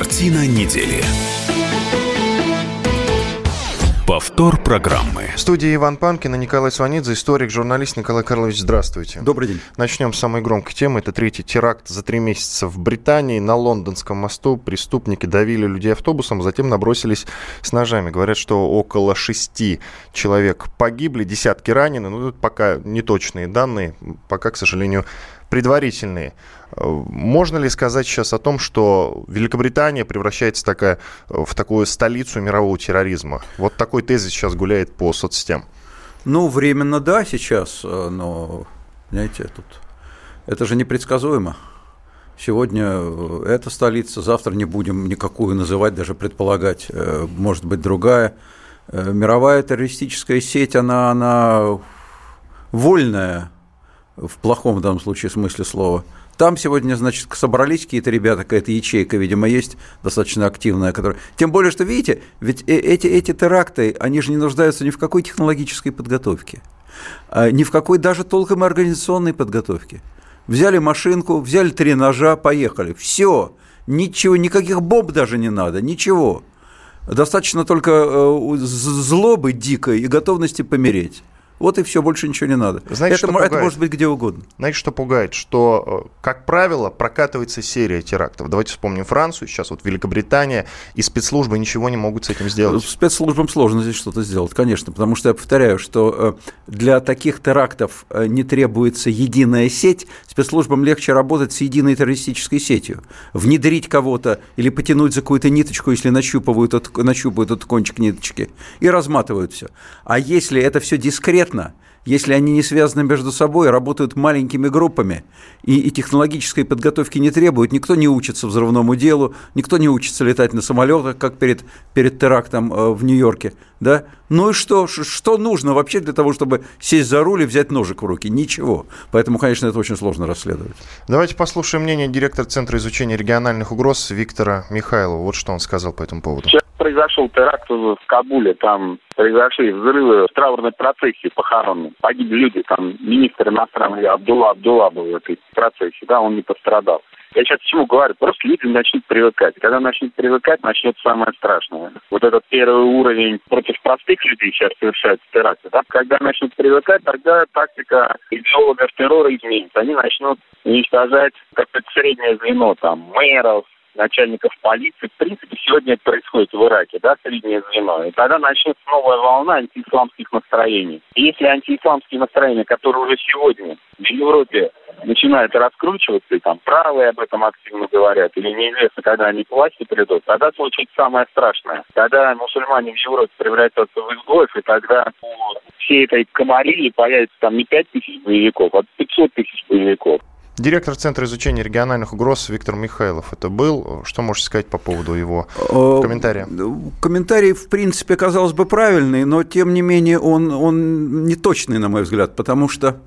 Картина недели. Повтор программы. В студии Иван Панкин и Николай Сванидзе, историк, журналист Николай Карлович, здравствуйте. Добрый день. Начнем с самой громкой темы. Это третий теракт за три месяца в Британии. На Лондонском мосту преступники давили людей автобусом, затем набросились с ножами. Говорят, что около шести человек погибли, десятки ранены. Ну, тут пока неточные данные, пока, к сожалению, предварительные. Можно ли сказать сейчас о том, что Великобритания превращается такая, в такую столицу мирового терроризма? Вот такой тезис сейчас гуляет по соцсетям. Ну, временно да, сейчас, э, но, знаете, тут это же непредсказуемо. Сегодня э, эта столица, завтра не будем никакую называть, даже предполагать, э, может быть другая. Мировая террористическая сеть, она, она вольная, в плохом в данном случае смысле слова. Там сегодня, значит, собрались какие-то ребята, какая-то ячейка, видимо, есть достаточно активная, которая... Тем более, что, видите, ведь э, эти, эти теракты, они же не нуждаются ни в какой технологической подготовке, а ни в какой даже толком организационной подготовке. Взяли машинку, взяли три ножа, поехали. Все. Ничего, никаких бомб даже не надо, ничего. Достаточно только э, злобы дикой и готовности помереть. Вот и все, больше ничего не надо. Знаете, это, что это может быть где угодно. Знаете, что пугает? Что, э, как правило, прокатывается серия терактов. Давайте вспомним Францию, сейчас вот Великобритания, и спецслужбы ничего не могут с этим сделать. Спецслужбам сложно здесь что-то сделать, конечно, потому что я повторяю, что э, для таких терактов э, не требуется единая сеть, спецслужбам легче работать с единой террористической сетью. Внедрить кого-то или потянуть за какую-то ниточку, если нащупывают, нащупывают этот кончик ниточки, и разматывают все. А если это все дискретно, конкретно, если они не связаны между собой, работают маленькими группами и, и технологической подготовки не требуют, никто не учится взрывному делу, никто не учится летать на самолетах, как перед, перед терактом э, в Нью-Йорке, да? Ну и что? Что нужно вообще для того, чтобы сесть за руль и взять ножик в руки? Ничего. Поэтому, конечно, это очень сложно расследовать. Давайте послушаем мнение директора Центра изучения региональных угроз Виктора Михайлова. Вот что он сказал по этому поводу произошел теракт в Кабуле, там произошли взрывы в траурной процессии похоронной. Погибли люди, там министр иностранный Абдулла Абдулла был в этой процессии, да, он не пострадал. Я сейчас к чему говорю? Просто люди начнут привыкать. Когда начнут привыкать, начнется самое страшное. Вот этот первый уровень против простых людей сейчас совершается теракты. Да? Когда начнут привыкать, тогда тактика идеологов террора изменится. Они начнут уничтожать какое-то среднее звено, там, мэров, начальников полиции. В принципе, сегодня это происходит в Ираке, да, среднее звено. И тогда начнется новая волна антиисламских настроений. И если антиисламские настроения, которые уже сегодня в Европе начинают раскручиваться, и там правые об этом активно говорят, или неизвестно, когда они к власти придут, тогда случится самое страшное. Тогда мусульмане в Европе превратятся в изгоев, и тогда у всей этой комарилии появится там не 5 тысяч боевиков, а 500 тысяч боевиков. Директор Центра изучения региональных угроз Виктор Михайлов это был. Что можете сказать по поводу его э, комментария? Комментарий, в принципе, казалось бы, правильный, но, тем не менее, он, он не точный, на мой взгляд, потому что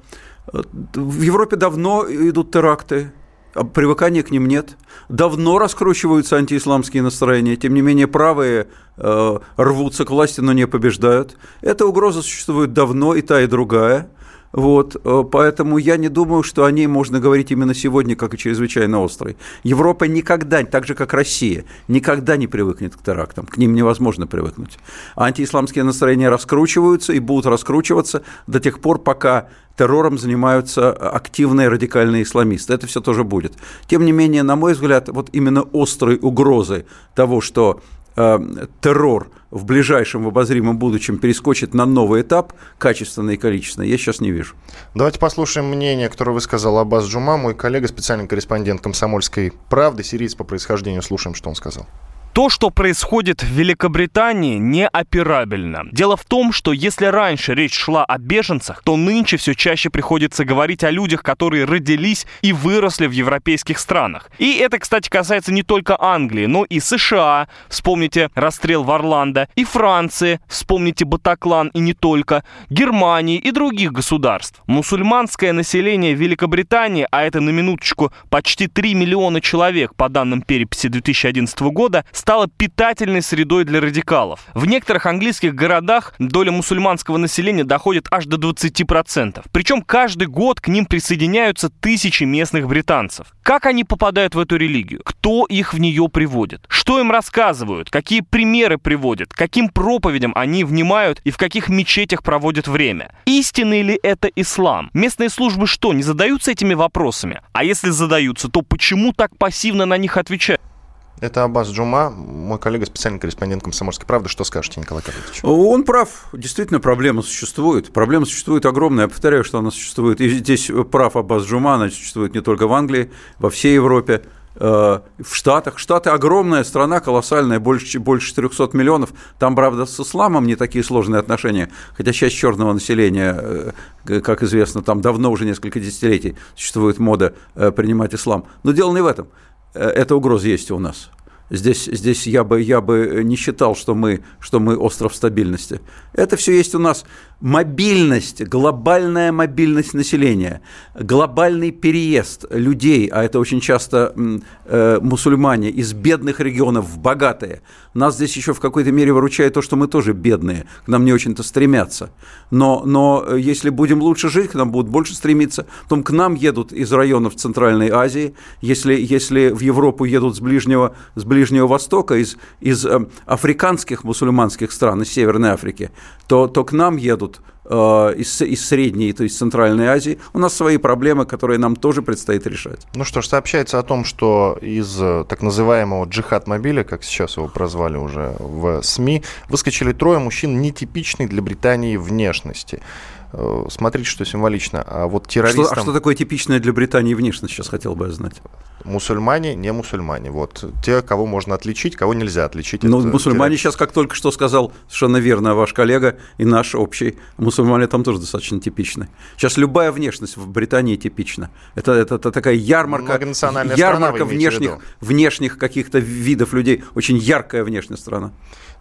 э, в Европе давно идут теракты, а привыкания к ним нет. Давно раскручиваются антиисламские настроения, тем не менее правые э, рвутся к власти, но не побеждают. Эта угроза существует давно, и та, и другая – вот, э, поэтому я не думаю, что о ней можно говорить именно сегодня, как и чрезвычайно острой. Европа никогда, так же как Россия, никогда не привыкнет к терактам, к ним невозможно привыкнуть. Антиисламские настроения раскручиваются и будут раскручиваться до тех пор, пока террором занимаются активные радикальные исламисты. Это все тоже будет. Тем не менее, на мой взгляд, вот именно острой угрозы того, что террор в ближайшем в обозримом будущем перескочит на новый этап, качественный и количественный, я сейчас не вижу. Давайте послушаем мнение, которое высказал Аббас Джума, мой коллега, специальный корреспондент «Комсомольской правды», сириец по происхождению. Слушаем, что он сказал. То, что происходит в Великобритании, неоперабельно. Дело в том, что если раньше речь шла о беженцах, то нынче все чаще приходится говорить о людях, которые родились и выросли в европейских странах. И это, кстати, касается не только Англии, но и США, вспомните расстрел в Орландо, и Франции, вспомните Батаклан и не только, Германии и других государств. Мусульманское население Великобритании, а это на минуточку почти 3 миллиона человек по данным переписи 2011 года, стала питательной средой для радикалов. В некоторых английских городах доля мусульманского населения доходит аж до 20%. Причем каждый год к ним присоединяются тысячи местных британцев. Как они попадают в эту религию? Кто их в нее приводит? Что им рассказывают? Какие примеры приводят? Каким проповедям они внимают и в каких мечетях проводят время? Истинный ли это ислам? Местные службы что, не задаются этими вопросами? А если задаются, то почему так пассивно на них отвечают? Это Аббас Джума, мой коллега, специальный корреспондент «Комсомольской правды». Что скажете, Николай Карлович? Он прав. Действительно, проблема существует. Проблема существует огромная. Я повторяю, что она существует. И здесь прав Аббас Джума, она существует не только в Англии, во всей Европе э, в Штатах. Штаты огромная страна, колоссальная, больше, больше 400 миллионов. Там, правда, с исламом не такие сложные отношения, хотя часть черного населения, э, как известно, там давно уже несколько десятилетий существует мода э, принимать ислам. Но дело не в этом. Эта угроза есть у нас. Здесь, здесь я, бы, я бы не считал, что мы, что мы остров стабильности. Это все есть у нас мобильность, глобальная мобильность населения, глобальный переезд людей, а это очень часто э, мусульмане из бедных регионов в богатые. Нас здесь еще в какой-то мере выручает то, что мы тоже бедные, к нам не очень-то стремятся. Но, но э, если будем лучше жить, к нам будут больше стремиться. Потом к нам едут из районов Центральной Азии, если, если в Европу едут с Ближнего, с Ближнего Востока, из, из э, африканских мусульманских стран, из Северной Африки, то, то к нам едут э, из, из Средней, то есть Центральной Азии. У нас свои проблемы, которые нам тоже предстоит решать. Ну что ж, сообщается о том, что из э, так называемого джихад-мобиля, как сейчас его прозвали уже в СМИ, выскочили трое мужчин нетипичной для Британии внешности. Э, смотрите, что символично. А вот террористам... Что, а что такое типичное для Британии внешность, сейчас хотел бы я знать. Мусульмане, не мусульмане. Вот те, кого можно отличить, кого нельзя отличить. Ну, мусульмане сейчас, как только что сказал совершенно верно ваш коллега и наш общий, мусульмане там тоже достаточно типичны. Сейчас любая внешность в Британии типична. Это, это, это такая ярмарка, ярмарка внешних, внешних каких-то видов людей. Очень яркая внешняя страна.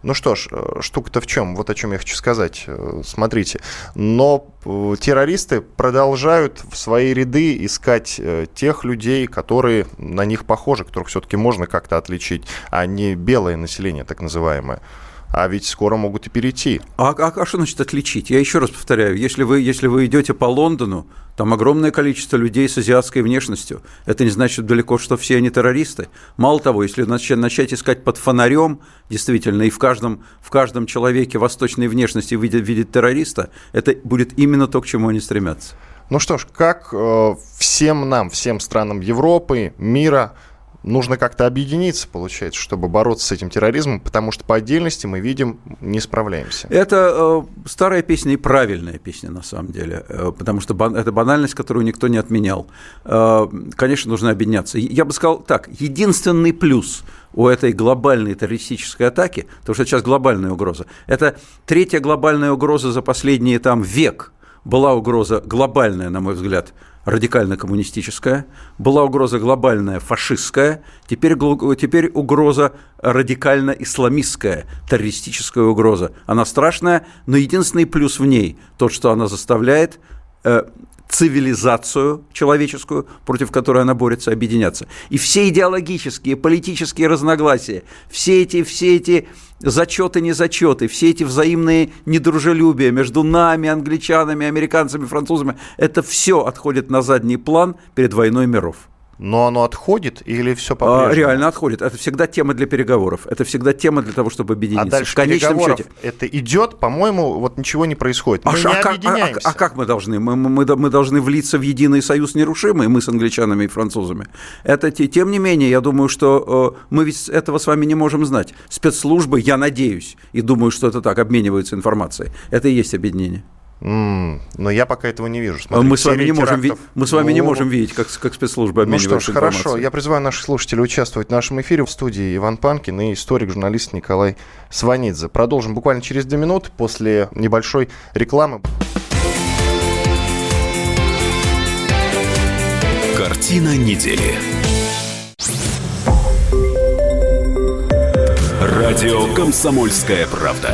Ну что ж, э, штука-то в чем? Вот о чем я хочу сказать. Э, смотрите, но э, террористы продолжают в свои ряды искать тех людей, которые на них похожи, которых все-таки можно как-то отличить, а не белое население, так называемое а ведь скоро могут и перейти. А, а, а что значит отличить? Я еще раз повторяю, если вы, если вы идете по Лондону, там огромное количество людей с азиатской внешностью. Это не значит далеко, что все они террористы. Мало того, если начать, начать искать под фонарем, действительно, и в каждом, в каждом человеке восточной внешности видеть, видеть террориста, это будет именно то, к чему они стремятся. Ну что ж, как э, всем нам, всем странам Европы, мира нужно как-то объединиться, получается, чтобы бороться с этим терроризмом, потому что по отдельности мы видим, не справляемся. Это э, старая песня и правильная песня, на самом деле, э, потому что бан- это банальность, которую никто не отменял. Э, конечно, нужно объединяться. Я бы сказал так, единственный плюс у этой глобальной террористической атаки, потому что сейчас глобальная угроза, это третья глобальная угроза за последний там век – была угроза глобальная, на мой взгляд, радикально-коммунистическая, была угроза глобальная фашистская, теперь, теперь угроза радикально-исламистская, террористическая угроза. Она страшная, но единственный плюс в ней тот, что она заставляет э, цивилизацию человеческую, против которой она борется, объединяться. И все идеологические, политические разногласия, все эти, все эти зачеты, не зачеты, все эти взаимные недружелюбия между нами, англичанами, американцами, французами, это все отходит на задний план перед войной миров. Но оно отходит или все по а, Реально отходит. Это всегда тема для переговоров. Это всегда тема для того, чтобы объединиться. А дальше в конечном счете это идет, по-моему, вот ничего не происходит. Мы а, не а, объединяемся. А, а, а как мы должны? Мы, мы, мы должны влиться в единый союз нерушимый, мы с англичанами и французами. Это тем не менее, я думаю, что э, мы ведь этого с вами не можем знать. Спецслужбы, я надеюсь, и думаю, что это так, обмениваются информацией. Это и есть объединение. Mm, но я пока этого не вижу. Смотри, мы, с вами не можем ви- мы с вами ну, не можем видеть, как, как спецслужбы обмениваются Ну что ж, хорошо. Я призываю наших слушателей участвовать в нашем эфире в студии Иван Панкин и историк-журналист Николай Сванидзе. Продолжим буквально через две минуты после небольшой рекламы. Картина недели. Радио «Комсомольская правда».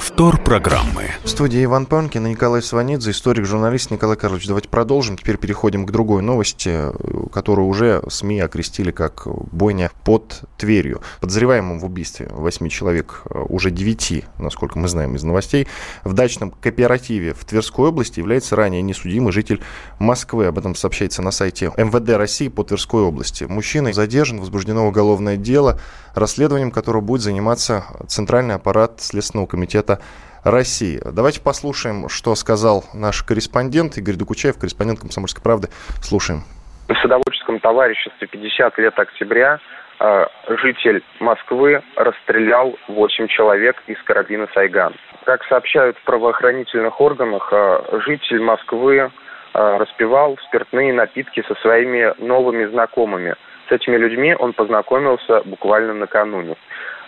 Повтор программы. В студии Иван Панкин и Николай Сванидзе, историк-журналист Николай Карлович. Давайте продолжим. Теперь переходим к другой новости, которую уже СМИ окрестили как бойня под Тверью. Подозреваемым в убийстве восьми человек, уже девяти, насколько мы знаем из новостей, в дачном кооперативе в Тверской области является ранее несудимый житель Москвы. Об этом сообщается на сайте МВД России по Тверской области. Мужчина задержан, возбуждено уголовное дело, расследованием которого будет заниматься Центральный аппарат Следственного комитета комитета России. Давайте послушаем, что сказал наш корреспондент Игорь Докучаев, корреспондент «Комсомольской правды». Слушаем. В садоводческом товариществе 50 лет октября э, житель Москвы расстрелял 8 человек из карабина «Сайган». Как сообщают в правоохранительных органах, э, житель Москвы э, распивал спиртные напитки со своими новыми знакомыми. С этими людьми он познакомился буквально накануне.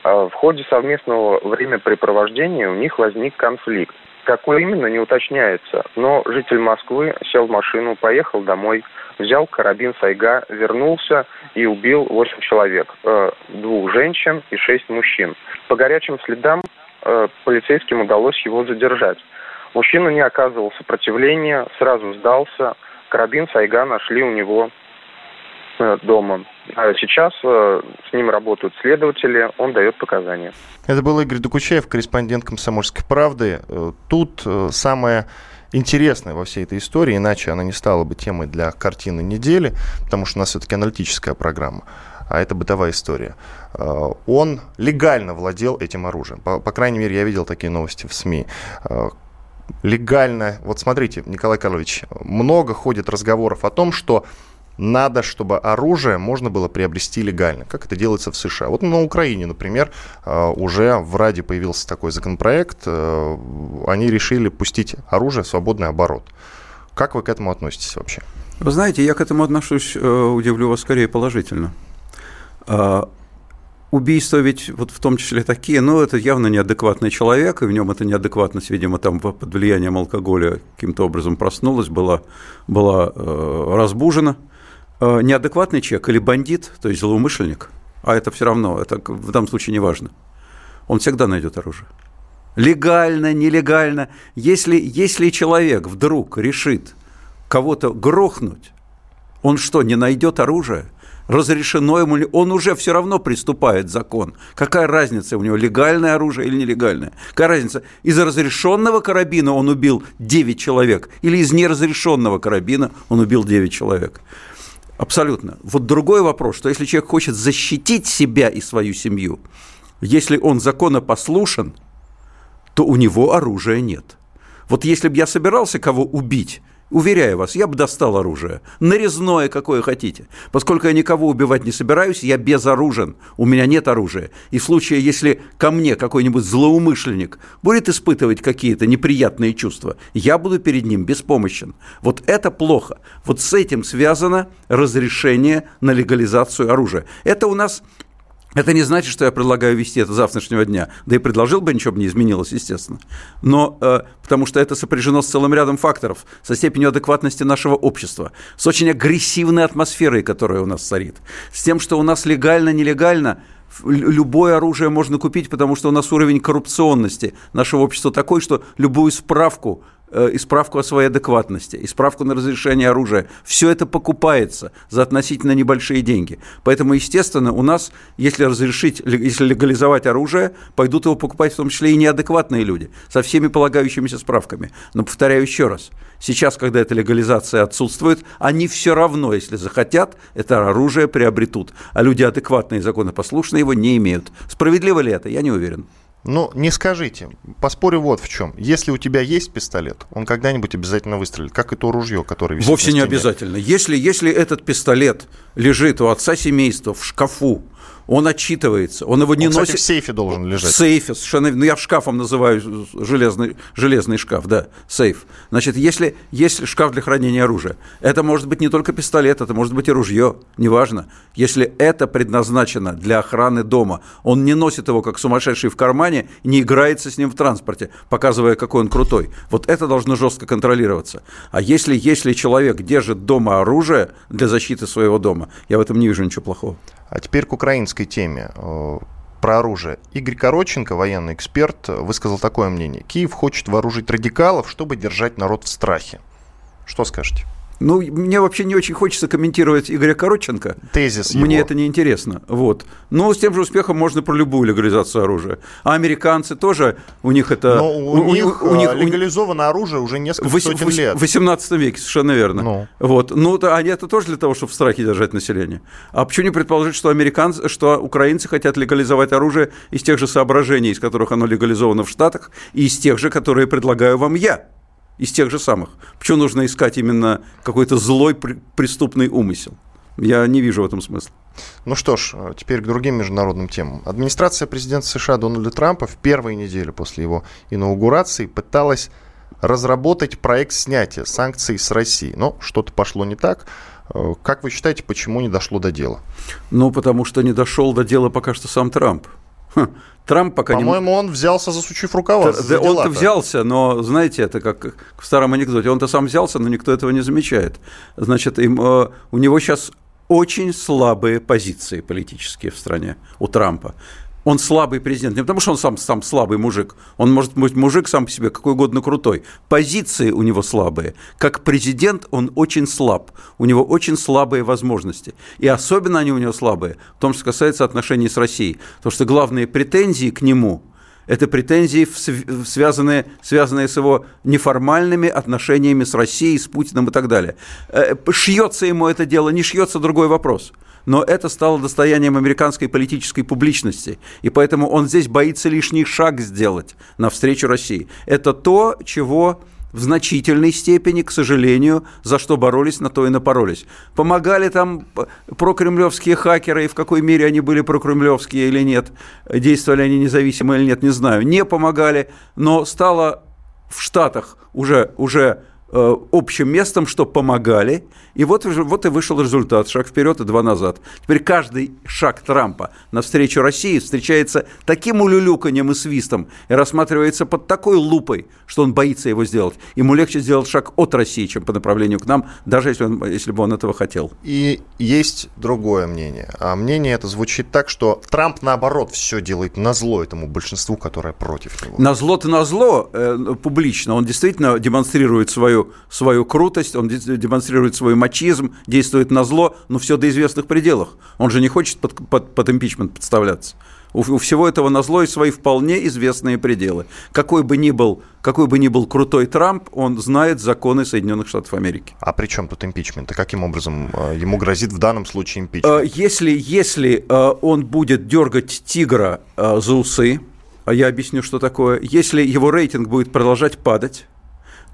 А в ходе совместного времяпрепровождения у них возник конфликт. Какой именно, не уточняется. Но житель Москвы сел в машину, поехал домой, взял карабин Сайга, вернулся и убил 8 человек. Э, двух женщин и шесть мужчин. По горячим следам э, полицейским удалось его задержать. Мужчина не оказывал сопротивления, сразу сдался. Карабин Сайга нашли у него э, дома. А сейчас э, с ним работают следователи, он дает показания. Это был Игорь Докучаев, корреспондент «Комсомольской правды». Э, тут э, самое интересное во всей этой истории, иначе она не стала бы темой для картины недели, потому что у нас все-таки аналитическая программа, а это бытовая история. Он легально владел этим оружием. По, по крайней мере, я видел такие новости в СМИ легально. Вот смотрите, Николай Карлович, много ходит разговоров о том, что надо, чтобы оружие можно было приобрести легально, как это делается в США. Вот на Украине, например, э, уже в Раде появился такой законопроект, э, они решили пустить оружие в свободный оборот. Как вы к этому относитесь вообще? Вы знаете, я к этому отношусь, э, удивлю вас, скорее положительно. Убийства ведь вот в том числе такие, но это явно неадекватный человек, и в нем эта неадекватность, видимо, там под влиянием алкоголя каким-то образом проснулась, была, была разбужена – неадекватный человек или бандит, то есть злоумышленник, а это все равно, это в данном случае не важно, он всегда найдет оружие. Легально, нелегально. Если, если человек вдруг решит кого-то грохнуть, он что, не найдет оружие? Разрешено ему ли? Он уже все равно приступает закон. Какая разница у него, легальное оружие или нелегальное? Какая разница? Из разрешенного карабина он убил 9 человек или из неразрешенного карабина он убил 9 человек? Абсолютно. Вот другой вопрос, что если человек хочет защитить себя и свою семью, если он законопослушен, то у него оружия нет. Вот если бы я собирался кого убить, Уверяю вас, я бы достал оружие. Нарезное, какое хотите. Поскольку я никого убивать не собираюсь, я безоружен. У меня нет оружия. И в случае, если ко мне какой-нибудь злоумышленник будет испытывать какие-то неприятные чувства, я буду перед ним беспомощен. Вот это плохо. Вот с этим связано разрешение на легализацию оружия. Это у нас это не значит, что я предлагаю вести это завтрашнего дня. Да и предложил бы, ничего бы не изменилось, естественно. Но э, потому что это сопряжено с целым рядом факторов, со степенью адекватности нашего общества, с очень агрессивной атмосферой, которая у нас царит, с тем, что у нас легально, нелегально любое оружие можно купить, потому что у нас уровень коррупционности нашего общества такой, что любую справку и справку о своей адекватности, и справку на разрешение оружия. Все это покупается за относительно небольшие деньги. Поэтому, естественно, у нас, если разрешить, если легализовать оружие, пойдут его покупать в том числе и неадекватные люди, со всеми полагающимися справками. Но повторяю еще раз, сейчас, когда эта легализация отсутствует, они все равно, если захотят, это оружие приобретут. А люди адекватные и законопослушные его не имеют. Справедливо ли это? Я не уверен. Ну, не скажите. Поспорю вот в чем. Если у тебя есть пистолет, он когда-нибудь обязательно выстрелит, как и то ружье, которое висит Вовсе не обязательно. Если, если этот пистолет лежит у отца семейства в шкафу, он отчитывается, он его не он, носит... в сейфе должен лежать. В сейфе, совершенно... Ну, я шкафом называю железный, железный шкаф, да, сейф. Значит, если есть шкаф для хранения оружия, это может быть не только пистолет, это может быть и ружье, неважно. Если это предназначено для охраны дома, он не носит его как сумасшедший в кармане, не играется с ним в транспорте, показывая, какой он крутой. Вот это должно жестко контролироваться. А если, если человек держит дома оружие для защиты своего дома, я в этом не вижу ничего плохого. А теперь к украинской теме э, про оружие. Игорь Короченко, военный эксперт, высказал такое мнение. Киев хочет вооружить радикалов, чтобы держать народ в страхе. Что скажете? Ну, мне вообще не очень хочется комментировать Игоря Коротченко. Тезис Мне его. это не интересно. Вот. Но с тем же успехом можно про любую легализацию оружия. А американцы тоже, у них это... Но у, у, у них, у них легализовано оружие уже несколько в, сотен лет. В 18 веке, совершенно верно. Ну. Вот. Ну, то, они это тоже для того, чтобы в страхе держать население. А почему не предположить, что американцы, что украинцы хотят легализовать оружие из тех же соображений, из которых оно легализовано в Штатах, и из тех же, которые предлагаю вам я? Из тех же самых. Почему нужно искать именно какой-то злой преступный умысел? Я не вижу в этом смысла. Ну что ж, теперь к другим международным темам. Администрация президента США Дональда Трампа в первые недели после его инаугурации пыталась разработать проект снятия санкций с России. Но что-то пошло не так. Как вы считаете, почему не дошло до дела? Ну, потому что не дошел до дела пока что сам Трамп. Трамп пока По-моему, не... он взялся засучив рукава. Да, он-то взялся, но, знаете, это как в старом анекдоте. Он-то сам взялся, но никто этого не замечает. Значит, им, э, у него сейчас очень слабые позиции политические в стране у Трампа он слабый президент. Не потому, что он сам, сам слабый мужик. Он может быть мужик сам по себе какой угодно крутой. Позиции у него слабые. Как президент он очень слаб. У него очень слабые возможности. И особенно они у него слабые в том, что касается отношений с Россией. Потому что главные претензии к нему – это претензии, связанные, связанные с его неформальными отношениями с Россией, с Путиным и так далее. Э, шьется ему это дело, не шьется – другой вопрос – но это стало достоянием американской политической публичности, и поэтому он здесь боится лишний шаг сделать навстречу России. Это то, чего в значительной степени, к сожалению, за что боролись, на то и напоролись. Помогали там прокремлевские хакеры, и в какой мере они были прокремлевские или нет, действовали они независимо или нет, не знаю. Не помогали, но стало в Штатах уже, уже общим местом, что помогали. И вот, вот и вышел результат. Шаг вперед и два назад. Теперь каждый шаг Трампа навстречу России встречается таким улюлюканьем и свистом и рассматривается под такой лупой, что он боится его сделать. Ему легче сделать шаг от России, чем по направлению к нам, даже если, он, если бы он этого хотел. И есть другое мнение. А мнение это звучит так, что Трамп, наоборот, все делает на зло этому большинству, которое против него. На зло-то на зло э, публично. Он действительно демонстрирует свою свою, крутость, он демонстрирует свой мачизм, действует на зло, но все до известных пределах. Он же не хочет под, под, под импичмент подставляться. У, у всего этого на зло и свои вполне известные пределы. Какой бы ни был, какой бы ни был крутой Трамп, он знает законы Соединенных Штатов Америки. А при чем тут импичмент? И каким образом э, ему грозит в данном случае импичмент? Э, если, если э, он будет дергать тигра за усы, а я объясню, что такое, если его рейтинг будет продолжать падать,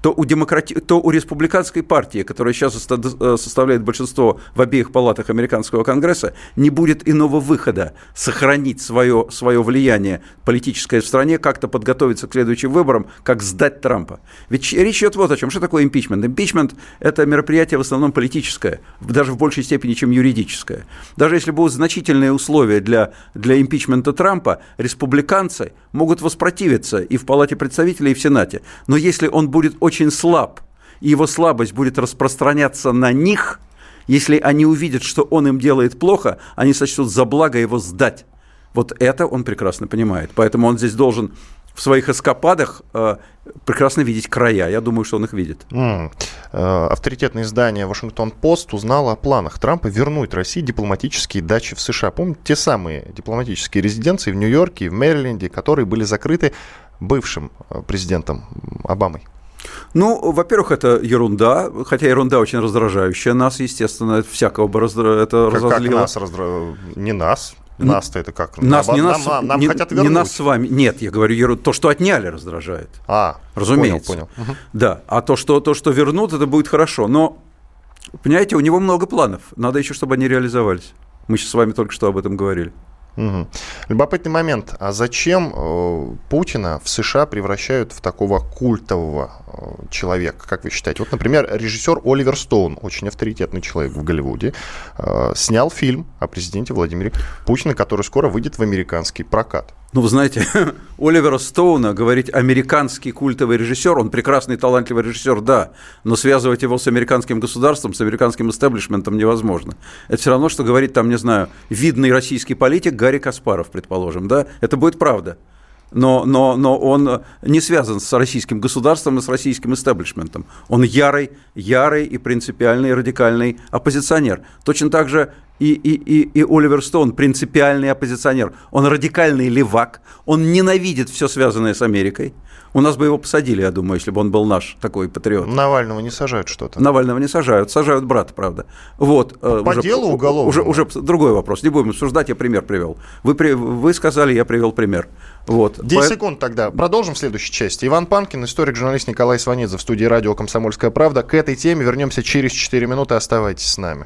то у, демократи... то у республиканской партии, которая сейчас э, составляет большинство в обеих палатах американского конгресса, не будет иного выхода сохранить свое, свое влияние политическое в стране, как-то подготовиться к следующим выборам, как сдать Трампа. Ведь речь идет вот о чем. Что такое импичмент? Импичмент – это мероприятие в основном политическое, даже в большей степени, чем юридическое. Даже если будут значительные условия для, для импичмента Трампа, республиканцы могут воспротивиться и в Палате представителей, и в Сенате. Но если он будет очень слаб, и его слабость будет распространяться на них, если они увидят, что он им делает плохо, они сочтут за благо его сдать. Вот это он прекрасно понимает. Поэтому он здесь должен в своих эскападах э, прекрасно видеть края. Я думаю, что он их видит. Mm. Авторитетное издание «Вашингтон-Пост» узнало о планах Трампа вернуть России дипломатические дачи в США. Помните, те самые дипломатические резиденции в Нью-Йорке и в Мэриленде, которые были закрыты бывшим э, президентом Обамой? Ну, во-первых, это ерунда, хотя ерунда очень раздражающая нас, естественно, всякого бы раздра... это как, разозлило. Как нас раздра... Не нас, нас-то это как? Нас, нам, не нас, нам, нам не, хотят вернуть. Не нас с вами. Нет, я говорю, ерунда. то, что отняли, раздражает. А, разумеется. Понял, понял. Да, а то что, то, что вернут, это будет хорошо. Но, понимаете, у него много планов. Надо еще, чтобы они реализовались. Мы сейчас с вами только что об этом говорили. Угу. Любопытный момент. А зачем э, Путина в США превращают в такого культового э, человека, как вы считаете? Вот, например, режиссер Оливер Стоун, очень авторитетный человек в Голливуде, э, снял фильм о президенте Владимире Путине, который скоро выйдет в американский прокат. Ну, вы знаете, Оливера Стоуна говорить американский культовый режиссер, он прекрасный, талантливый режиссер, да, но связывать его с американским государством, с американским истеблишментом невозможно. Это все равно, что говорить там, не знаю, видный российский политик Гарри Каспаров, предположим, да, это будет правда но, но, но он не связан с российским государством и с российским истеблишментом. Он ярый, ярый и принципиальный, радикальный оппозиционер. Точно так же и, и, и, и Оливер Стоун принципиальный оппозиционер. Он радикальный левак, он ненавидит все связанное с Америкой. У нас бы его посадили, я думаю, если бы он был наш такой патриот. Навального не сажают что-то. Навального не сажают, сажают брата, правда. Вот. Э, По уже, делу уголовному. Уже, уже другой вопрос, не будем обсуждать, я пример привел. Вы, вы сказали, я привел пример. Вот. 10 По... секунд тогда. Продолжим в следующей части. Иван Панкин, историк-журналист Николай Сванидзе в студии радио «Комсомольская правда». К этой теме вернемся через 4 минуты. Оставайтесь с нами.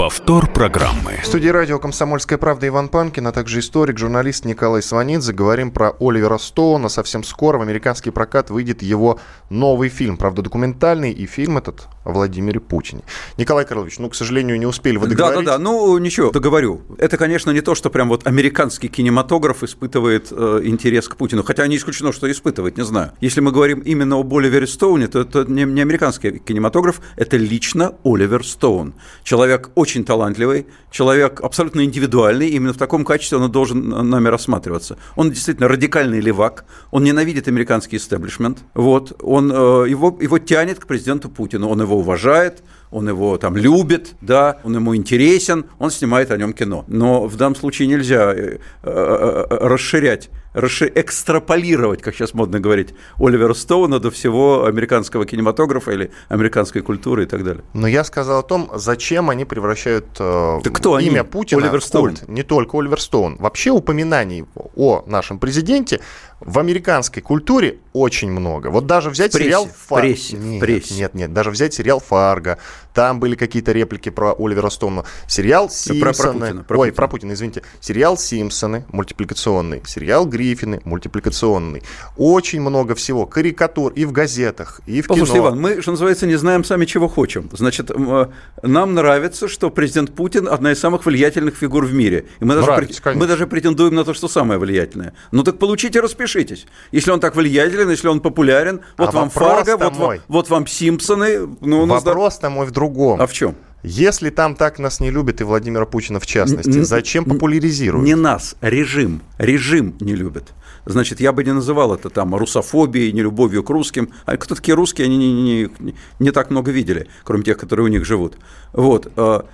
Повтор программы. В студии радио «Комсомольская правда» Иван Панкин, а также историк, журналист Николай Сванидзе. Говорим про Оливера Стоуна. Совсем скоро в американский прокат выйдет его новый фильм. Правда, документальный. И фильм этот о Владимире Путине. Николай Карлович, ну, к сожалению, не успели вы договорить. Да-да-да, ну, ничего, договорю. Это, конечно, не то, что прям вот американский кинематограф испытывает э, интерес к Путину. Хотя не исключено, что испытывает, не знаю. Если мы говорим именно об Оливере Стоуне, то это не, не американский кинематограф, это лично Оливер Стоун. Человек очень очень талантливый, человек абсолютно индивидуальный, именно в таком качестве он должен нами рассматриваться. Он действительно радикальный левак, он ненавидит американский истеблишмент, вот, он, э, его, его тянет к президенту Путину, он его уважает, он его там любит, да, он ему интересен, он снимает о нем кино. Но в данном случае нельзя э, э, расширять экстраполировать, как сейчас модно говорить, Оливера Стоуна до всего американского кинематографа или американской культуры и так далее. Но я сказал о том, зачем они превращают э, кто имя они? Путина Оливер в культ. Не только Оливер Стоун. Вообще упоминаний о нашем президенте в американской культуре очень много. Вот даже взять прессе, сериал Фарго. Прессе, нет, прессе. нет, нет, даже взять сериал Фарго. Там были какие-то реплики про Оливера Стоуна. Сериал Симпсоны. Про, про Путина, про Ой, Путина. про Путина, извините. Сериал Симпсоны, мультипликационный. Сериал Гриффины, мультипликационный. Очень много всего. Карикатур и в газетах, и в Послушайте, кино. Иван, мы, что называется, не знаем сами, чего хотим. Значит, э, нам нравится, что президент Путин одна из самых влиятельных фигур в мире. И мы, Нравится, даже, мы даже претендуем на то, что самое влиятельное. Ну так получите, распишите распишитесь. Если он так влиятелен, если он популярен, вот а вам Фарго, вот, мой. вот вам Симпсоны. Ну, Вопрос-то мой в другом. А в чем? Если там так нас не любят, и Владимира Путина в частности, зачем популяризируют? Не нас, режим. Режим не любит. Значит, я бы не называл это там русофобией, нелюбовью к русским. А кто такие русские, они не, не, не, не так много видели, кроме тех, которые у них живут. Вот. А,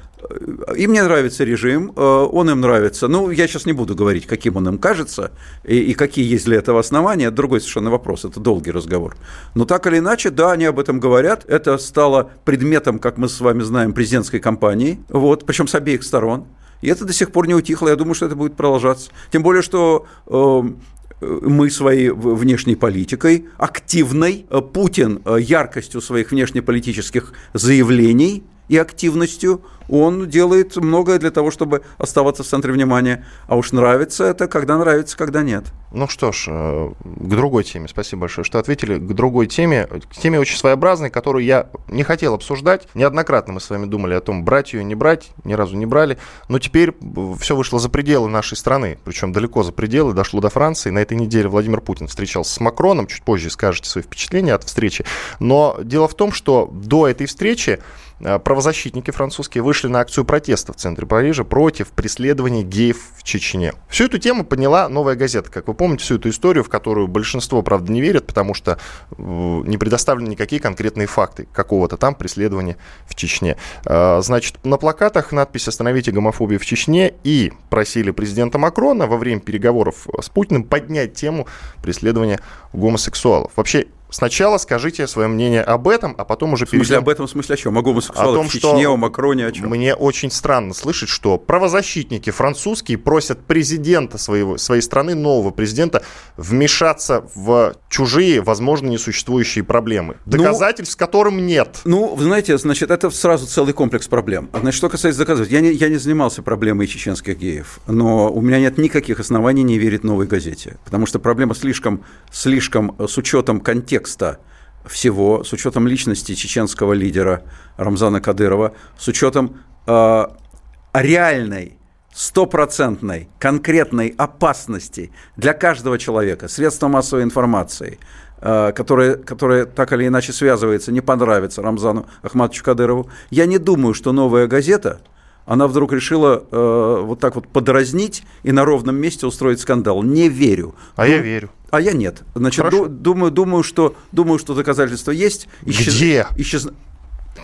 им не нравится режим, э, он им нравится. Ну, я сейчас не буду говорить, каким он им кажется и, и какие есть для этого основания. Другой совершенно вопрос, это долгий разговор. Но так или иначе, да, они об этом говорят. Это стало предметом, как мы с вами знаем, президентской кампании, вот, причем с обеих сторон. И это до сих пор не утихло. Я думаю, что это будет продолжаться. Тем более, что э, мы своей внешней политикой, активной, э, Путин яркостью своих внешнеполитических заявлений и активностью он делает многое для того, чтобы оставаться в центре внимания. А уж нравится это, когда нравится, когда нет. Ну что ж, э, к другой теме. Спасибо большое, что ответили. К другой теме, к теме очень своеобразной, которую я не хотел обсуждать. Неоднократно мы с вами думали о том, брать ее, не брать, ни разу не брали. Но теперь все вышло за пределы нашей страны, причем далеко за пределы, дошло до Франции. На этой неделе Владимир Путин встречался с Макроном, чуть позже скажете свои впечатления от встречи. Но дело в том, что до этой встречи э, правозащитники французские вышли на акцию протеста в центре Парижа против преследования геев в Чечне. Всю эту тему подняла «Новая газета». Как вы помните, всю эту историю, в которую большинство, правда, не верят, потому что э, не предоставлены никакие конкретные факты какого-то там преследования в Чечне. Э, значит, на плакатах надпись «Остановите гомофобию в Чечне» и просили президента Макрона во время переговоров с Путиным поднять тему преследования гомосексуалов. Вообще, Сначала скажите свое мнение об этом, а потом уже В смысле, перейдем... об этом в смысле о чем? О гомосексуалах О том, в Чечне, что о Макроне, о чем? Мне очень странно слышать, что правозащитники французские просят президента своего, своей страны, нового президента, вмешаться в чужие, возможно, несуществующие проблемы, Ну, доказательств которым нет. Ну, вы знаете, значит, это сразу целый комплекс проблем. А, Значит, что касается доказательств, я не, я не занимался проблемой чеченских геев, но у меня нет никаких оснований не верить новой газете, потому что проблема слишком, слишком э, с учетом контекста всего, с учетом личности чеченского лидера Рамзана Кадырова, с учетом э, реальной стопроцентной, конкретной опасности для каждого человека, средства массовой информации, э, которое, которое так или иначе связывается, не понравится Рамзану Ахматовичу Кадырову. Я не думаю, что новая газета, она вдруг решила э, вот так вот подразнить и на ровном месте устроить скандал. Не верю. А я верю. А я нет. Значит, Хорошо. ду- думаю, думаю, что, думаю, что доказательства есть. Где? исчез-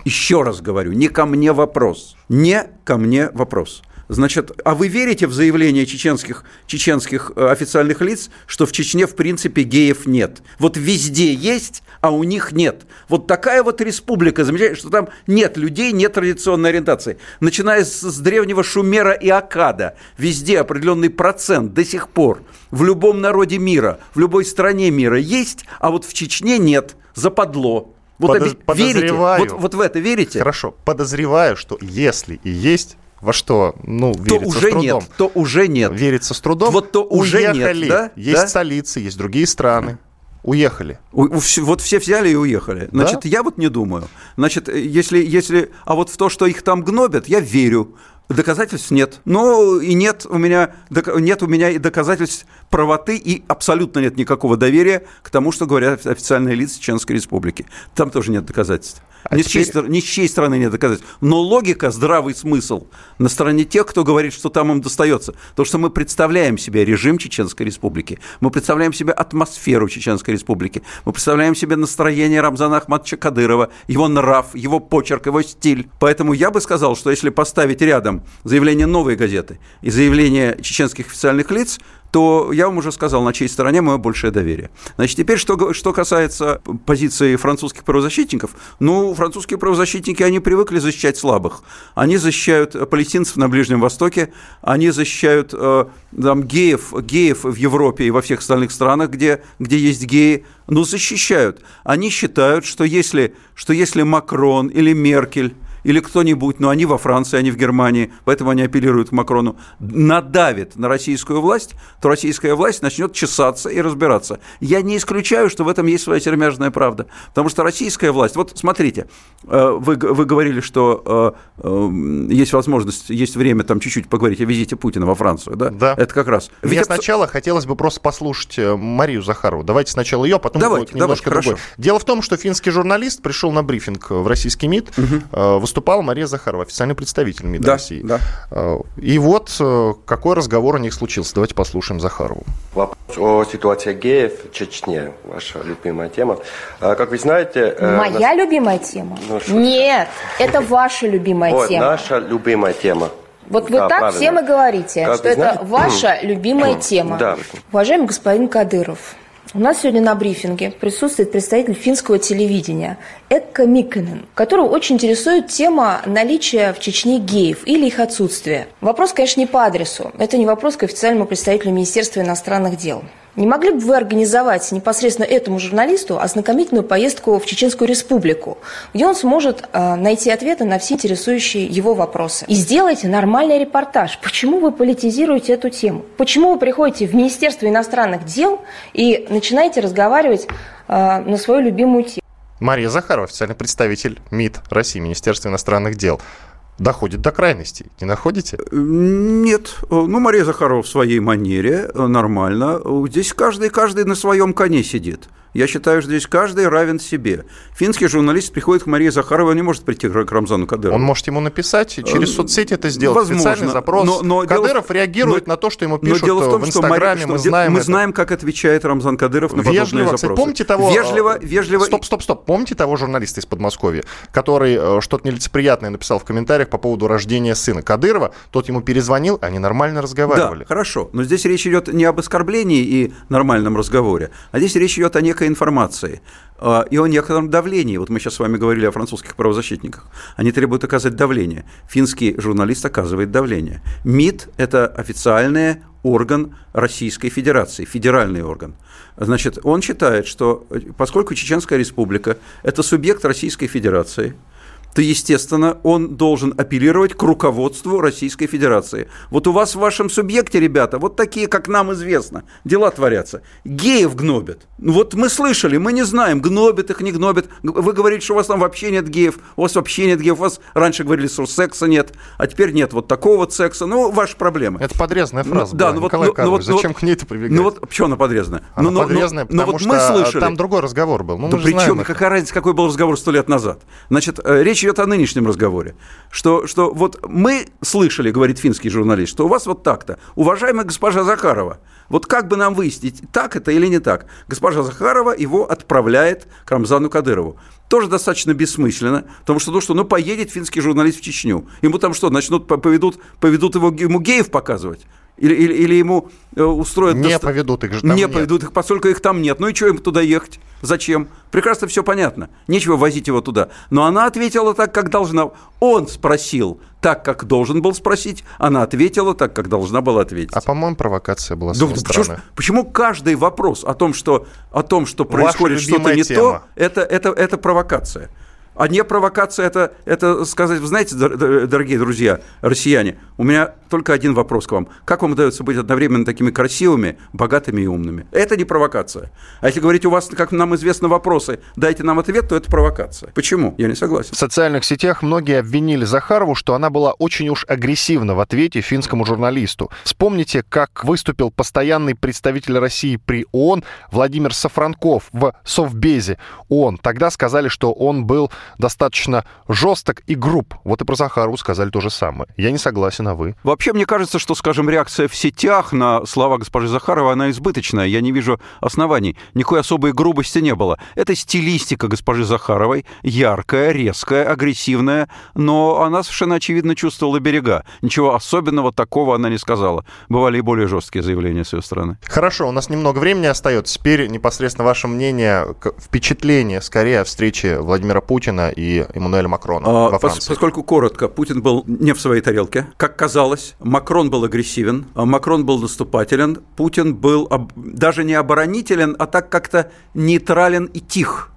Еще раз говорю, не ко мне вопрос. Не ко мне вопрос. Значит, а вы верите в заявление чеченских, чеченских э, официальных лиц, что в Чечне, в принципе, геев нет? Вот везде есть, а у них нет. Вот такая вот республика, замечательно, что там нет людей, нет традиционной ориентации. Начиная с, с древнего Шумера и Акада, везде определенный процент до сих пор в любом народе мира, в любой стране мира есть, а вот в Чечне нет, западло. Вот Подоз- верите? подозреваю. Вот, вот в это верите? Хорошо, подозреваю, что если и есть, во что, ну, То верится с уже трудом. нет, то уже нет. Верится с трудом. Вот то уже нет, Уехали. да? Есть Да? столицы, есть другие страны. Уехали. У- Вот все взяли и уехали. Значит, я вот не думаю. Значит, если, если... А вот в то, что их там гнобят, я верю. Доказательств нет. Ну и нет у меня нет у меня и доказательств правоты и абсолютно нет никакого доверия к тому, что говорят официальные лица Чеченской Республики. Там тоже нет доказательств. А ни, с чьей, теперь- ни с чьей стороны нет доказательств. Но логика, здравый смысл на стороне тех, кто говорит, что там им достается. Потому что мы представляем себе режим Чеченской Республики, мы представляем себе атмосферу Чеченской Республики, мы представляем себе настроение Рамзана Ахматовича Кадырова, его нрав, его почерк, его стиль. Поэтому я бы сказал, что если поставить рядом заявление новой газеты и заявление чеченских официальных лиц, то я вам уже сказал, на чьей стороне мое большее доверие. Значит, теперь, что, что касается позиции французских правозащитников, ну, французские правозащитники, они привыкли защищать слабых. Они защищают э, палестинцев на Ближнем Востоке, они защищают э, там, геев, геев в Европе и во всех остальных странах, где, где есть геи, ну, защищают. Они считают, что если, что если Макрон или Меркель или кто-нибудь, но они во Франции, они в Германии, поэтому они апеллируют к Макрону, надавит на российскую власть, то российская власть начнет чесаться и разбираться. Я не исключаю, что в этом есть своя сермяжная правда. Потому что российская власть, вот смотрите, э, вы, вы говорили, что э, э, есть возможность, есть время там чуть-чуть поговорить о визите Путина во Францию, да? Да. Это как раз. Мне Ведь сначала хотелось бы просто послушать Марию Захарову. Давайте сначала ее, потом Давайте, немножко давайте, другой. Дело в том, что финский журналист пришел на брифинг в российский МИД, э, выступала Мария Захарова, официальный представитель МИДа Да, России. да. Э, И вот э, какой разговор у них случился. Давайте послушаем Захарову. Вопрос о ситуации геев в Чечне, ваша любимая тема. А, Как вы знаете... э, Моя нас- любимая тема? Ну, что- Нет, это ваша любимая Вот, тема. наша любимая тема. Вот вы Да, так правильно. всем и говорите, Как что это знаете? ваша любимая тема. Да. Уважаемый господин Кадыров, у нас сегодня на брифинге присутствует представитель финского телевидения Экка Миккенен, которого очень интересует тема наличия в Чечне геев или их отсутствия. Вопрос, конечно, не по адресу. Это не вопрос к официальному представителю Министерства иностранных дел. Не могли бы вы организовать непосредственно этому журналисту ознакомительную поездку в Чеченскую республику, где он сможет э, найти ответы на все интересующие его вопросы? И сделайте нормальный репортаж. Почему вы политизируете эту тему? Почему вы приходите в Министерство иностранных дел и начинаете разговаривать э, на свою любимую тему? Мария Захарова, официальный представитель МИД России, Министерства иностранных дел. Доходит до крайностей, не находите? Нет. Ну, Мария Захарова в своей манере, э, нормально. Здесь каждый, каждый на своем коне сидит. Я считаю, что здесь каждый равен себе. Финский журналист приходит к Марии Захаровой, он не может прийти к Рамзану Кадырову. Он может ему написать, через Э, соцсети это сделать, возможно, официальный запрос. но- но Кадыров дело- реагирует но- на то, что ему Но пишут дело в том, в что, Мария- Инстаграме, что мы де- знаем мы это. знаем, как отвечает Рамзан Кадыров на подобные Вежливо, запросы. кстати, помните того... Вежливо, э, вежливо. Стоп, стоп, стоп. Помните того журналиста из Подмосковья, который э, что-то нелицеприятное написал в комментариях по поводу рождения сына Кадырова? Тот ему перезвонил, они нормально разговаривали. Да, хорошо. Но здесь речь идет не об оскорблении и нормальном разговоре, а здесь речь идет о некой информации э, и о некотором давлении. Вот мы сейчас с вами говорили о французских правозащитниках. Они требуют оказать давление. Финский журналист оказывает давление. МИД – это официальный орган Российской Федерации, федеральный орган. Значит, он считает, что э, поскольку Чеченская Республика – это субъект Российской Федерации – то, естественно, он должен апеллировать к руководству Российской Федерации. Вот у вас в вашем субъекте, ребята, вот такие, как нам известно, дела творятся. Геев гнобят. Ну Вот мы слышали, мы не знаем, гнобят их, не гнобят. Вы говорите, что у вас там вообще нет геев, у вас вообще нет геев, у вас раньше говорили, что секса нет, а теперь нет вот такого вот секса. Ну, ваши проблемы. Это подрезанная Ну, фраза да, была, ну вот- Николай ну- ну Карлович, вот- ну зачем вот- к ней это прибегать? Ну вот, почему она подрезанная? Она ну, ну, подрезанная, ну, ну потому вот что мы слышали. там другой разговор был. Ну, Да мы же при знаем чем, это. какая разница, какой был разговор сто лет назад? Значит, э, речь идет о нынешнем разговоре. Что, что вот мы слышали, говорит финский журналист, что у вас вот так-то. Уважаемая госпожа Захарова, вот как бы нам выяснить, так это или не так? Госпожа Захарова его отправляет к Рамзану Кадырову. Тоже достаточно бессмысленно, потому что, ну что, ну поедет финский журналист в Чечню. Ему там что, начнут, по- поведут, поведут его, ему геев показывать? Или, или, или ему э, устроят... Не доста- поведут, их же там Не нет. поведут их, поскольку их там нет. Ну и что им туда ехать? Зачем? Прекрасно все понятно. Нечего возить его туда. Но она ответила так, как должна. Он спросил так, как должен был спросить. Она ответила так, как должна была ответить. А по-моему, провокация была с Да почему, стороны. почему каждый вопрос о том, что, о том, что происходит что-то не тема. то, это, это, это провокация? А не провокация это, это сказать, вы знаете, дор- дор- дорогие друзья, россияне, у меня только один вопрос к вам. Как вам удается быть одновременно такими красивыми, богатыми и умными? Это не провокация. А если говорить, у вас, как нам известно, вопросы, дайте нам ответ, то это провокация. Почему? Я не согласен. В социальных сетях многие обвинили Захарову, что она была очень уж агрессивна в ответе финскому журналисту. Вспомните, как выступил постоянный представитель России при ООН Владимир Сафранков в Совбезе ООН. Тогда сказали, что он был достаточно жесток и груб. Вот и про Захарову сказали то же самое. Я не согласен, а вы? Вообще, мне кажется, что, скажем, реакция в сетях на слова госпожи Захаровой, она избыточная. Я не вижу оснований. Никакой особой грубости не было. Это стилистика госпожи Захаровой, яркая, резкая, агрессивная, но она совершенно очевидно чувствовала берега. Ничего особенного такого она не сказала. Бывали и более жесткие заявления с ее стороны. Хорошо, у нас немного времени остается. Теперь непосредственно ваше мнение, впечатление скорее о встрече Владимира Путина и Эммануэля Макрона А, во Франции. Поскольку коротко, Путин был не в своей тарелке, как казалось, Макрон был агрессивен, а Макрон был наступателен, Путин был даже не оборонителен, а так как-то нейтрален и тих.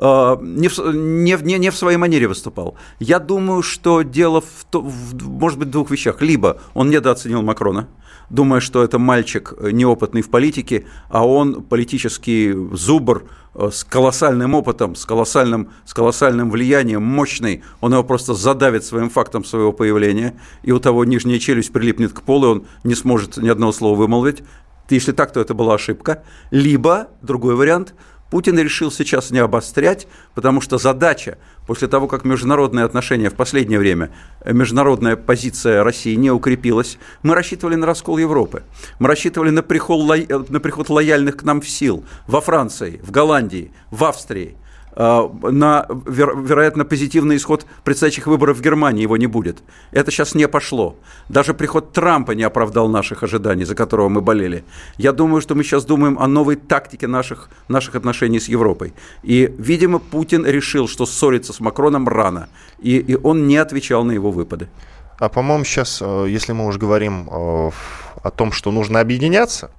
А, Не в, не, не, не в своей манере выступал. Я думаю, что дело, в, то- в- может быть, двух вещах. Либо он недооценил Макрона, думая, что это мальчик э, неопытный в политике, а он политический зубр э, с колоссальным опытом, с колоссальным, с колоссальным влиянием, мощный, он его просто задавит своим фактом своего появления, и у того нижняя челюсть прилипнет к полу, и он не сможет ни одного слова вымолвить. Если так, то это была ошибка. Либо, другой вариант, Путин решил сейчас не обострять, потому что задача, после того, как международные отношения в последнее время, э, международная позиция России не укрепилась, мы рассчитывали на раскол Европы. Мы рассчитывали на приход, э, на приход лояльных к нам сил во Франции, в Голландии, в Австрии. Э, На, веро- вероятно, позитивный исход предстоящих выборов в Германии его не будет. Это сейчас не пошло. Даже приход Трампа не оправдал наших ожиданий, за которого мы болели. Я думаю, что мы сейчас думаем о новой тактике наших, наших отношений с Европой. И, видимо, Путин решил, что ссориться с Макроном рано, и, и он не отвечал на его выпады. А по-моему, сейчас, э, если мы уже говорим э, о том, что нужно объединяться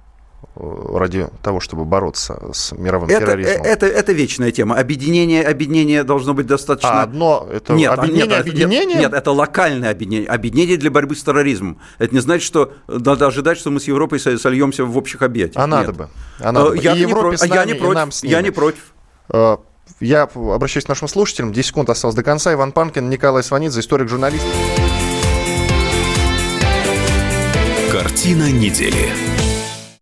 ради того, чтобы бороться с мировым Это, терроризмом. э- это, это вечная тема. Объединение, объединение должно быть достаточно... А одно это Нет, а- объединение нет, это- объединением? Нет, нет, это локальное объединение. Объединение для борьбы с терроризмом. Это не значит, что надо ожидать, что мы с Европой со- сольемся в общих объятиях. А надо Нет. бы. А надо Э, бы. Я И не с А Я нами, не против. Я не против. Э, Я обращаюсь к нашим слушателям. 10 секунд осталось до конца. Иван Панкин, Николай Сванидзе, историк-журналист. Картина недели.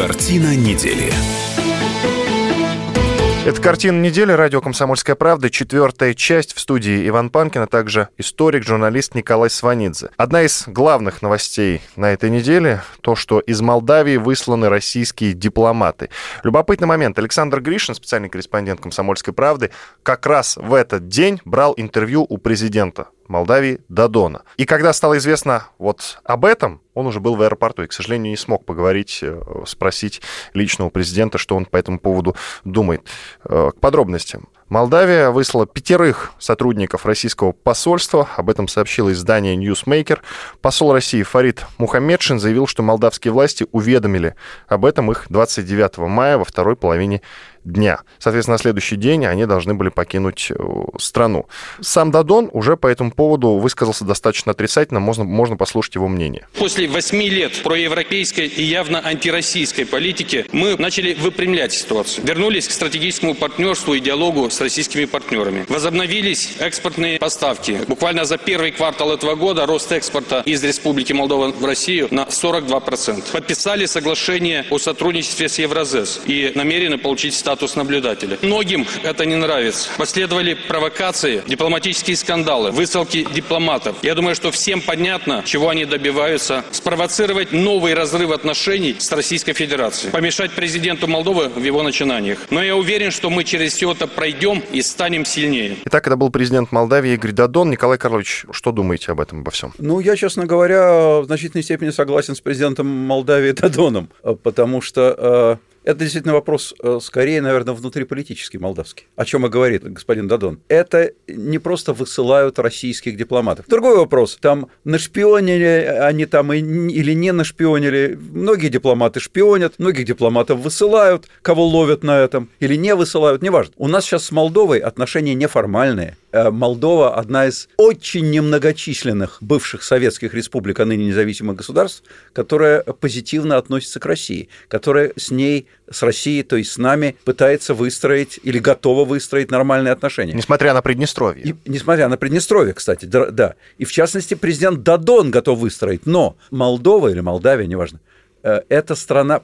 Картина недели. Это «Картина недели», радио «Комсомольская правда», четвертая часть в студии Иван Панкин, а также историк, журналист Николай Сванидзе. Одна из главных новостей на этой неделе – то, что из Молдавии высланы российские дипломаты. Любопытный момент. Александр Гришин, специальный корреспондент «Комсомольской правды», как раз в этот день брал интервью у президента Молдавии Дадона. И когда стало известно вот об этом, он уже был в аэропорту и, к сожалению, не смог поговорить, э, спросить личного президента, что он по этому поводу думает. Э, к подробностям. Молдавия выслала пятерых сотрудников российского посольства. Об этом сообщило издание Newsmaker. Посол России Фарид Мухаммедшин заявил, что молдавские власти уведомили об этом их 29 мая во второй половине дня. Соответственно, на следующий день они должны были покинуть э, страну. Сам Дадон уже по этому поводу высказался достаточно отрицательно, можно, можно послушать его мнение. После восьми лет проевропейской и явно антироссийской политики мы начали выпрямлять ситуацию. Вернулись к стратегическому партнерству и диалогу с российскими партнерами. Возобновились экспортные поставки. Буквально за первый квартал этого года рост экспорта из Республики Молдова в Россию на 42%. Подписали соглашение о сотрудничестве с Евразес и намерены получить статус наблюдателя. Многим это не нравится. Последовали провокации, дипломатические скандалы, высылки дипломатов. Я думаю, что всем понятно, чего они добиваются. Спровоцировать новый разрыв отношений с Российской Федерацией. Помешать президенту Молдовы в его начинаниях. Но я уверен, что мы через все это пройдем и станем сильнее. Итак, это был президент Молдавии Игорь Дадон. Николай Карлович, что думаете об этом, обо всем? Ну, я, честно говоря, в значительной степени согласен с президентом Молдавии Дадоном, потому что э, это действительно вопрос э, скорее, наверное, внутриполитический, молдавский. О чем и говорит господин Дадон. Это не просто высылают российских дипломатов. Другой вопрос. Там нашпионили они там или не нашпионили. Многие дипломаты шпионят, многих дипломатов высылают, кого ловят на этом, или не высылают, неважно. У нас сейчас с Молдовой отношения неформальные. Э, Молдова одна из очень немногочисленных бывших советских республик, а ныне независимых государств, которая позитивно относится к России, которая с ней, с Россией, то есть с нами, пытается выстроить или готова выстроить нормальные отношения. Несмотря на Приднестровье. И, несмотря на Приднестровье, кстати, да, да. И в частности, президент Дадон готов выстроить. Но Молдова или Молдавия, неважно, э, это страна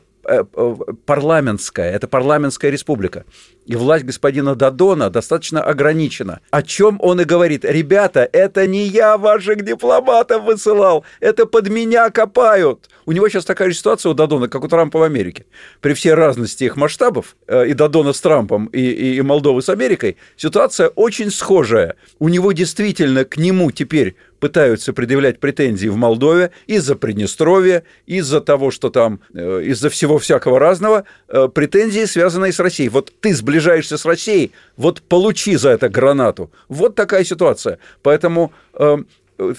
парламентская, это парламентская республика. И власть господина Дадона достаточно ограничена. О чем он и говорит, ребята, это не я ваших дипломатов высылал, это под меня копают. У него сейчас такая же ситуация у Дадона, как у Трампа в Америке. При всей разности их масштабов, э, и Дадона с Трампом, и, и, и Молдовы с Америкой, ситуация очень схожая. У него действительно к нему теперь пытаются предъявлять претензии в Молдове из-за Приднестровья, из-за того, что там, э, из-за всего всякого разного, э, претензии, связанные с Россией. Вот ты сближаешься с Россией, вот получи за это гранату. Вот такая ситуация. Поэтому э,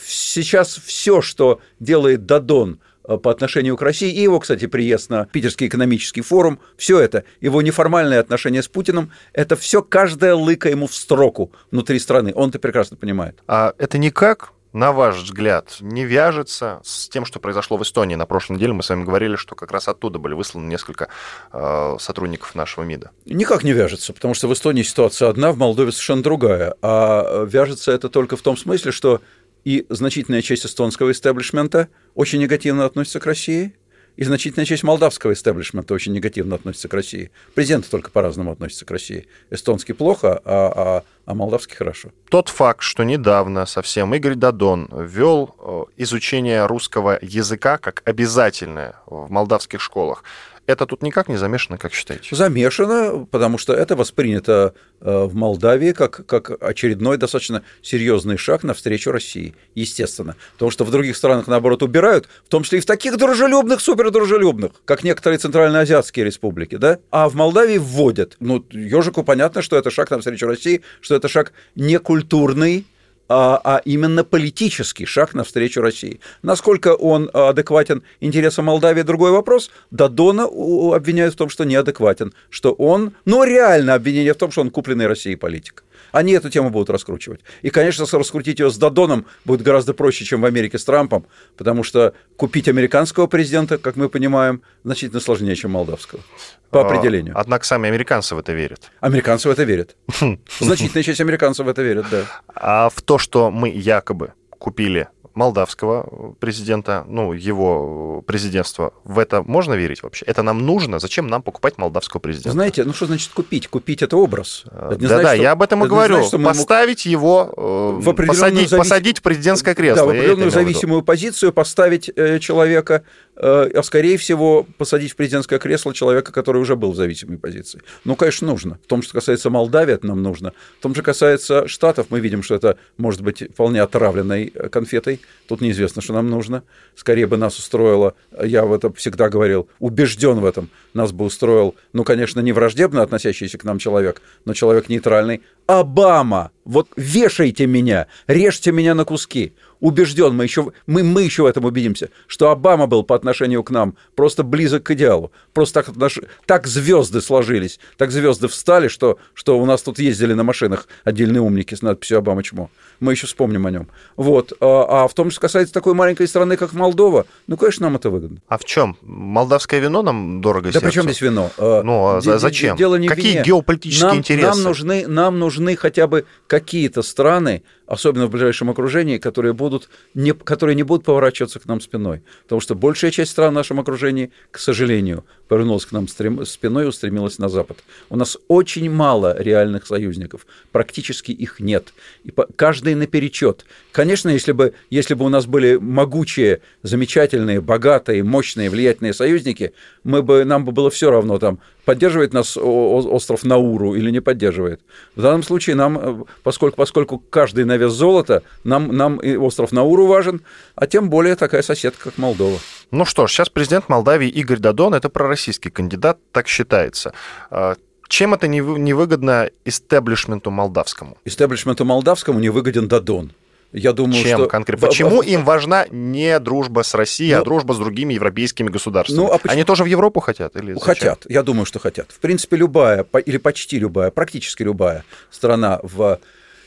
сейчас все, что делает Дадон по отношению к России, и его, кстати, приезд на Питерский экономический форум, все это, его неформальные отношения с Путиным, это все каждая лыка ему в строку внутри страны. Он это прекрасно понимает. А это никак на ваш взгляд, не вяжется с тем, что произошло в Эстонии? На прошлой неделе мы с вами говорили, что как раз оттуда были высланы несколько э, сотрудников нашего МИДа. Никак не вяжется, потому что в Эстонии ситуация одна, в Молдове совершенно другая. А вяжется это только в том смысле, что и значительная часть эстонского истеблишмента очень негативно относится к России, и значительная часть молдавского истеблишмента очень негативно относится к России. Президенты только по-разному относятся к России. Эстонский плохо, а, а, а молдавский хорошо. Тот факт, что недавно совсем Игорь Дадон ввел э, изучение русского языка как обязательное в молдавских школах, это тут никак не замешано, как считаете? Замешано, потому что это воспринято э, в Молдавии как, как очередной достаточно серьезный шаг навстречу России, естественно. Потому что в других странах, наоборот, убирают, в том числе и в таких дружелюбных, супердружелюбных, как некоторые центральноазиатские республики, да? А в Молдавии вводят. Ну, ежику понятно, что это шаг навстречу России, что это шаг некультурный, а, а именно политический шаг навстречу России. Насколько он адекватен интересам Молдавии, другой вопрос. Дадона обвиняют в том, что неадекватен, что он, ну реально обвинение в том, что он купленный Россией политик. Они эту тему будут раскручивать. И, конечно, раскрутить ее с Дадоном будет гораздо проще, чем в Америке с Трампом, потому что купить американского президента, как мы понимаем, значительно сложнее, чем молдавского. По а, определению. Однако сами американцы в это верят. Американцы в это верят. Значительная часть американцев в это верят, да. А в то, что мы якобы купили молдавского президента, ну, его президентства, в это можно верить вообще? Это нам нужно? Зачем нам покупать молдавского президента? Знаете, ну что значит купить? Купить это образ. Да-да, я об этом и говорю. Значит, поставить ему... его, э, в посадить, завис... посадить в президентское кресло. Да, в определенную зависимую позицию поставить э, человека, э, а скорее всего посадить в президентское кресло человека, который уже был в зависимой позиции. Ну, конечно, нужно. В том, что касается Молдавии, это нам нужно. В том, что касается Штатов, мы видим, что это может быть вполне отравленной конфетой Тут неизвестно, что нам нужно. Скорее бы нас устроило, я в этом всегда говорил, убежден в этом, нас бы устроил, ну, конечно, не враждебно относящийся к нам человек, но человек нейтральный. Обама! Вот вешайте меня, режьте меня на куски убежден, мы еще, мы, мы еще в этом убедимся, что Обама был по отношению к нам просто близок к идеалу. Просто так, наш, так звезды сложились, так звезды встали, что, что у нас тут ездили на машинах отдельные умники с надписью «Обама чмо». Мы еще вспомним о нем. Вот. А, а в том, что касается такой маленькой страны, как Молдова, ну, конечно, нам это выгодно. А в чем? Молдавское вино нам дорого Да при чем здесь вино? А, ну, а зачем? Дело не Какие вине. геополитические нам, интересы? Нам нужны, нам нужны хотя бы какие-то страны, особенно в ближайшем окружении, которые, будут не, которые не будут поворачиваться к нам спиной. Потому что большая часть стран в нашем окружении, к сожалению, повернулась к нам спиной и устремилась на Запад. У нас очень мало реальных союзников, практически их нет. И по, каждый наперечет. Конечно, если бы, если бы у нас были могучие, замечательные, богатые, мощные, влиятельные союзники, мы бы, нам бы было все равно, там, поддерживает нас остров Науру или не поддерживает. В данном случае нам, э, поскольку, поскольку каждый на вес золота, нам, нам и остров Науру важен, а тем более такая соседка, как Молдова. Ну что ж, сейчас президент Молдавии Игорь Дадон, это пророссийский кандидат, так считается. А, чем это невыгодно истеблишменту молдавскому? Истеблишменту молдавскому невыгоден Дадон. Я думаю, Чем что... конкретно? Почему им важна не дружба с Россией, а ну, а дружба с другими европейскими государствами? Ну, а почему... Они тоже в Европу хотят? Или зачем? хотят, я думаю, что хотят. В принципе, любая, или почти любая, практически любая страна в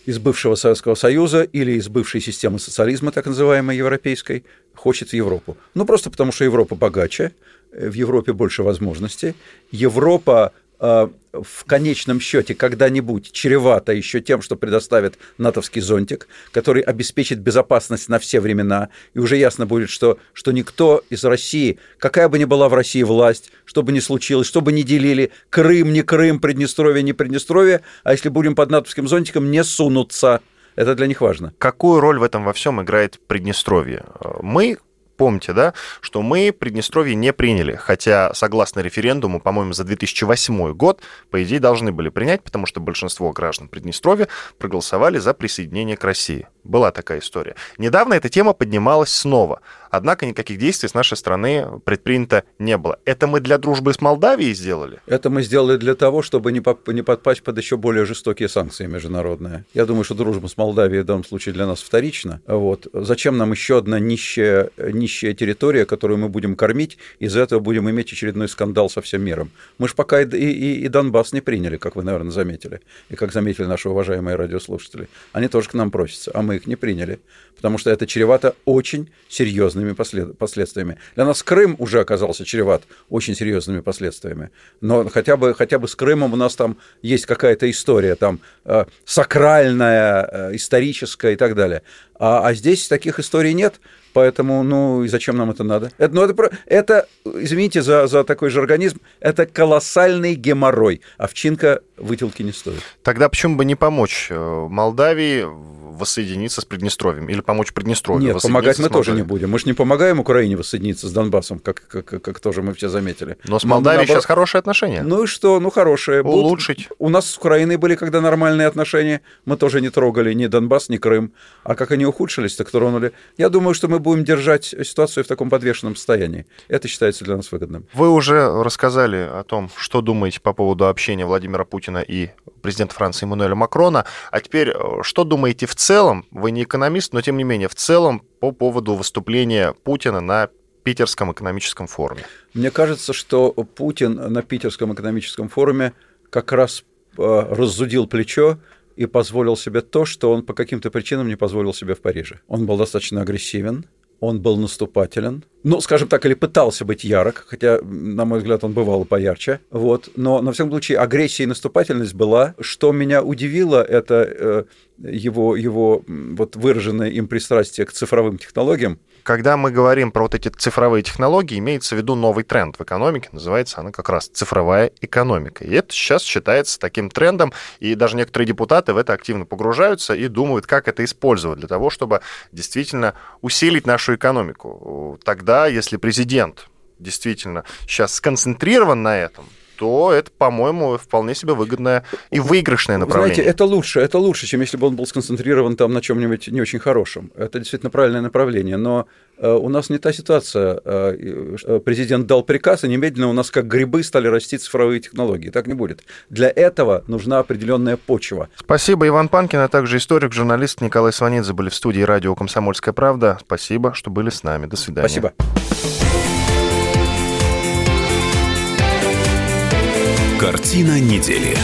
из бывшего Советского Союза или из бывшей системы социализма, так называемой европейской, хочет в Европу. Ну, просто потому что Европа богаче, э, в Европе больше возможностей. Европа в конечном счете когда-нибудь чревато еще тем, что предоставит натовский зонтик, который обеспечит безопасность на все времена, и уже ясно будет, что, что никто из России, какая бы ни была в России власть, что бы ни случилось, что бы ни делили, Крым, не Крым, Приднестровье, не Приднестровье, а если будем под натовским зонтиком, не сунутся. Это для них важно. Какую роль в этом во всем играет Приднестровье? Мы помните, да, что мы Приднестровье не приняли, хотя, согласно референдуму, по-моему, за 2008 год, по идее, должны были принять, потому что большинство граждан Приднестровья проголосовали за присоединение к России. Была такая история. Недавно эта тема поднималась снова. Однако никаких действий с нашей стороны предпринято не было. Это мы для дружбы с Молдавией сделали? Это мы сделали для того, чтобы не, поп- не подпасть под еще более жестокие санкции международные. Я думаю, что дружба с Молдавией в данном случае для нас вторична. Вот. Зачем нам еще одна нищая, нищая территория, которую мы будем кормить, из-за этого будем иметь очередной скандал со всем миром? Мы же пока и, и, и Донбасс не приняли, как вы, наверное, заметили, и как заметили наши уважаемые радиослушатели. Они тоже к нам просятся, а мы их не приняли, потому что это чревато очень серьезными послед... последствиями. Для нас Крым уже оказался чреват очень серьезными последствиями. Но хотя бы, хотя бы с Крымом у нас там есть какая-то история, там э, сакральная, э, историческая и так далее. А, а здесь таких историй нет. Поэтому, ну, и зачем нам это надо? Это, ну, это, это извините за, за такой же организм, это колоссальный геморрой. Овчинка вытелки не стоит. Тогда почему бы не помочь э, Молдавии воссоединиться с Приднестровьем или помочь Приднестровью? Нет, помогать мы тоже не будем. Мы же не помогаем Украине воссоединиться с Донбассом, как, как, как тоже мы все заметили. Но с Молдавией сейчас хорошие отношения. Ну и что? Ну, хорошие. Улучшить. Будут... У нас с Украиной были когда нормальные отношения. Мы тоже не трогали ни Донбасс, ни Крым. А как они ухудшились, так тронули. Я думаю, что мы будем держать ситуацию в таком подвешенном состоянии. Это считается для нас выгодным. Вы уже рассказали о том, что думаете по поводу общения Владимира Путина и президента Франции Эммануэля Макрона. А теперь, что думаете в целом? Вы не экономист, но тем не менее, в целом по поводу выступления Путина на Питерском экономическом форуме? Мне кажется, что Путин на Питерском экономическом форуме как раз раззудил плечо и позволил себе то, что он по каким-то причинам не позволил себе в Париже. Он был достаточно агрессивен, он был наступателен, ну, скажем так, или пытался быть ярок, хотя, на мой взгляд, он бывал поярче, вот, но, на всяком случае, агрессия и наступательность была. Что меня удивило, это э, его, его вот выраженное им пристрастие к цифровым технологиям, когда мы говорим про вот эти цифровые технологии, имеется в виду новый тренд в экономике, называется она как раз цифровая экономика. И это сейчас считается таким трендом, и даже некоторые депутаты в это активно погружаются и думают, как это использовать для того, чтобы действительно усилить нашу экономику. Тогда, если президент действительно сейчас сконцентрирован на этом, то это, по-моему, вполне себе выгодное и выигрышное направление. Знаете, это лучше, это лучше, чем если бы он был сконцентрирован там на чем-нибудь не очень хорошем. Это действительно правильное направление, но э, у нас не та ситуация. Э, э, президент дал приказ, и немедленно у нас как грибы стали расти цифровые технологии. Так не будет. Для этого нужна определенная почва. Спасибо, Иван Панкин, а также историк, журналист Николай Сванидзе были в студии радио «Комсомольская правда». Спасибо, что были с нами. До свидания. Спасибо. Картина недели.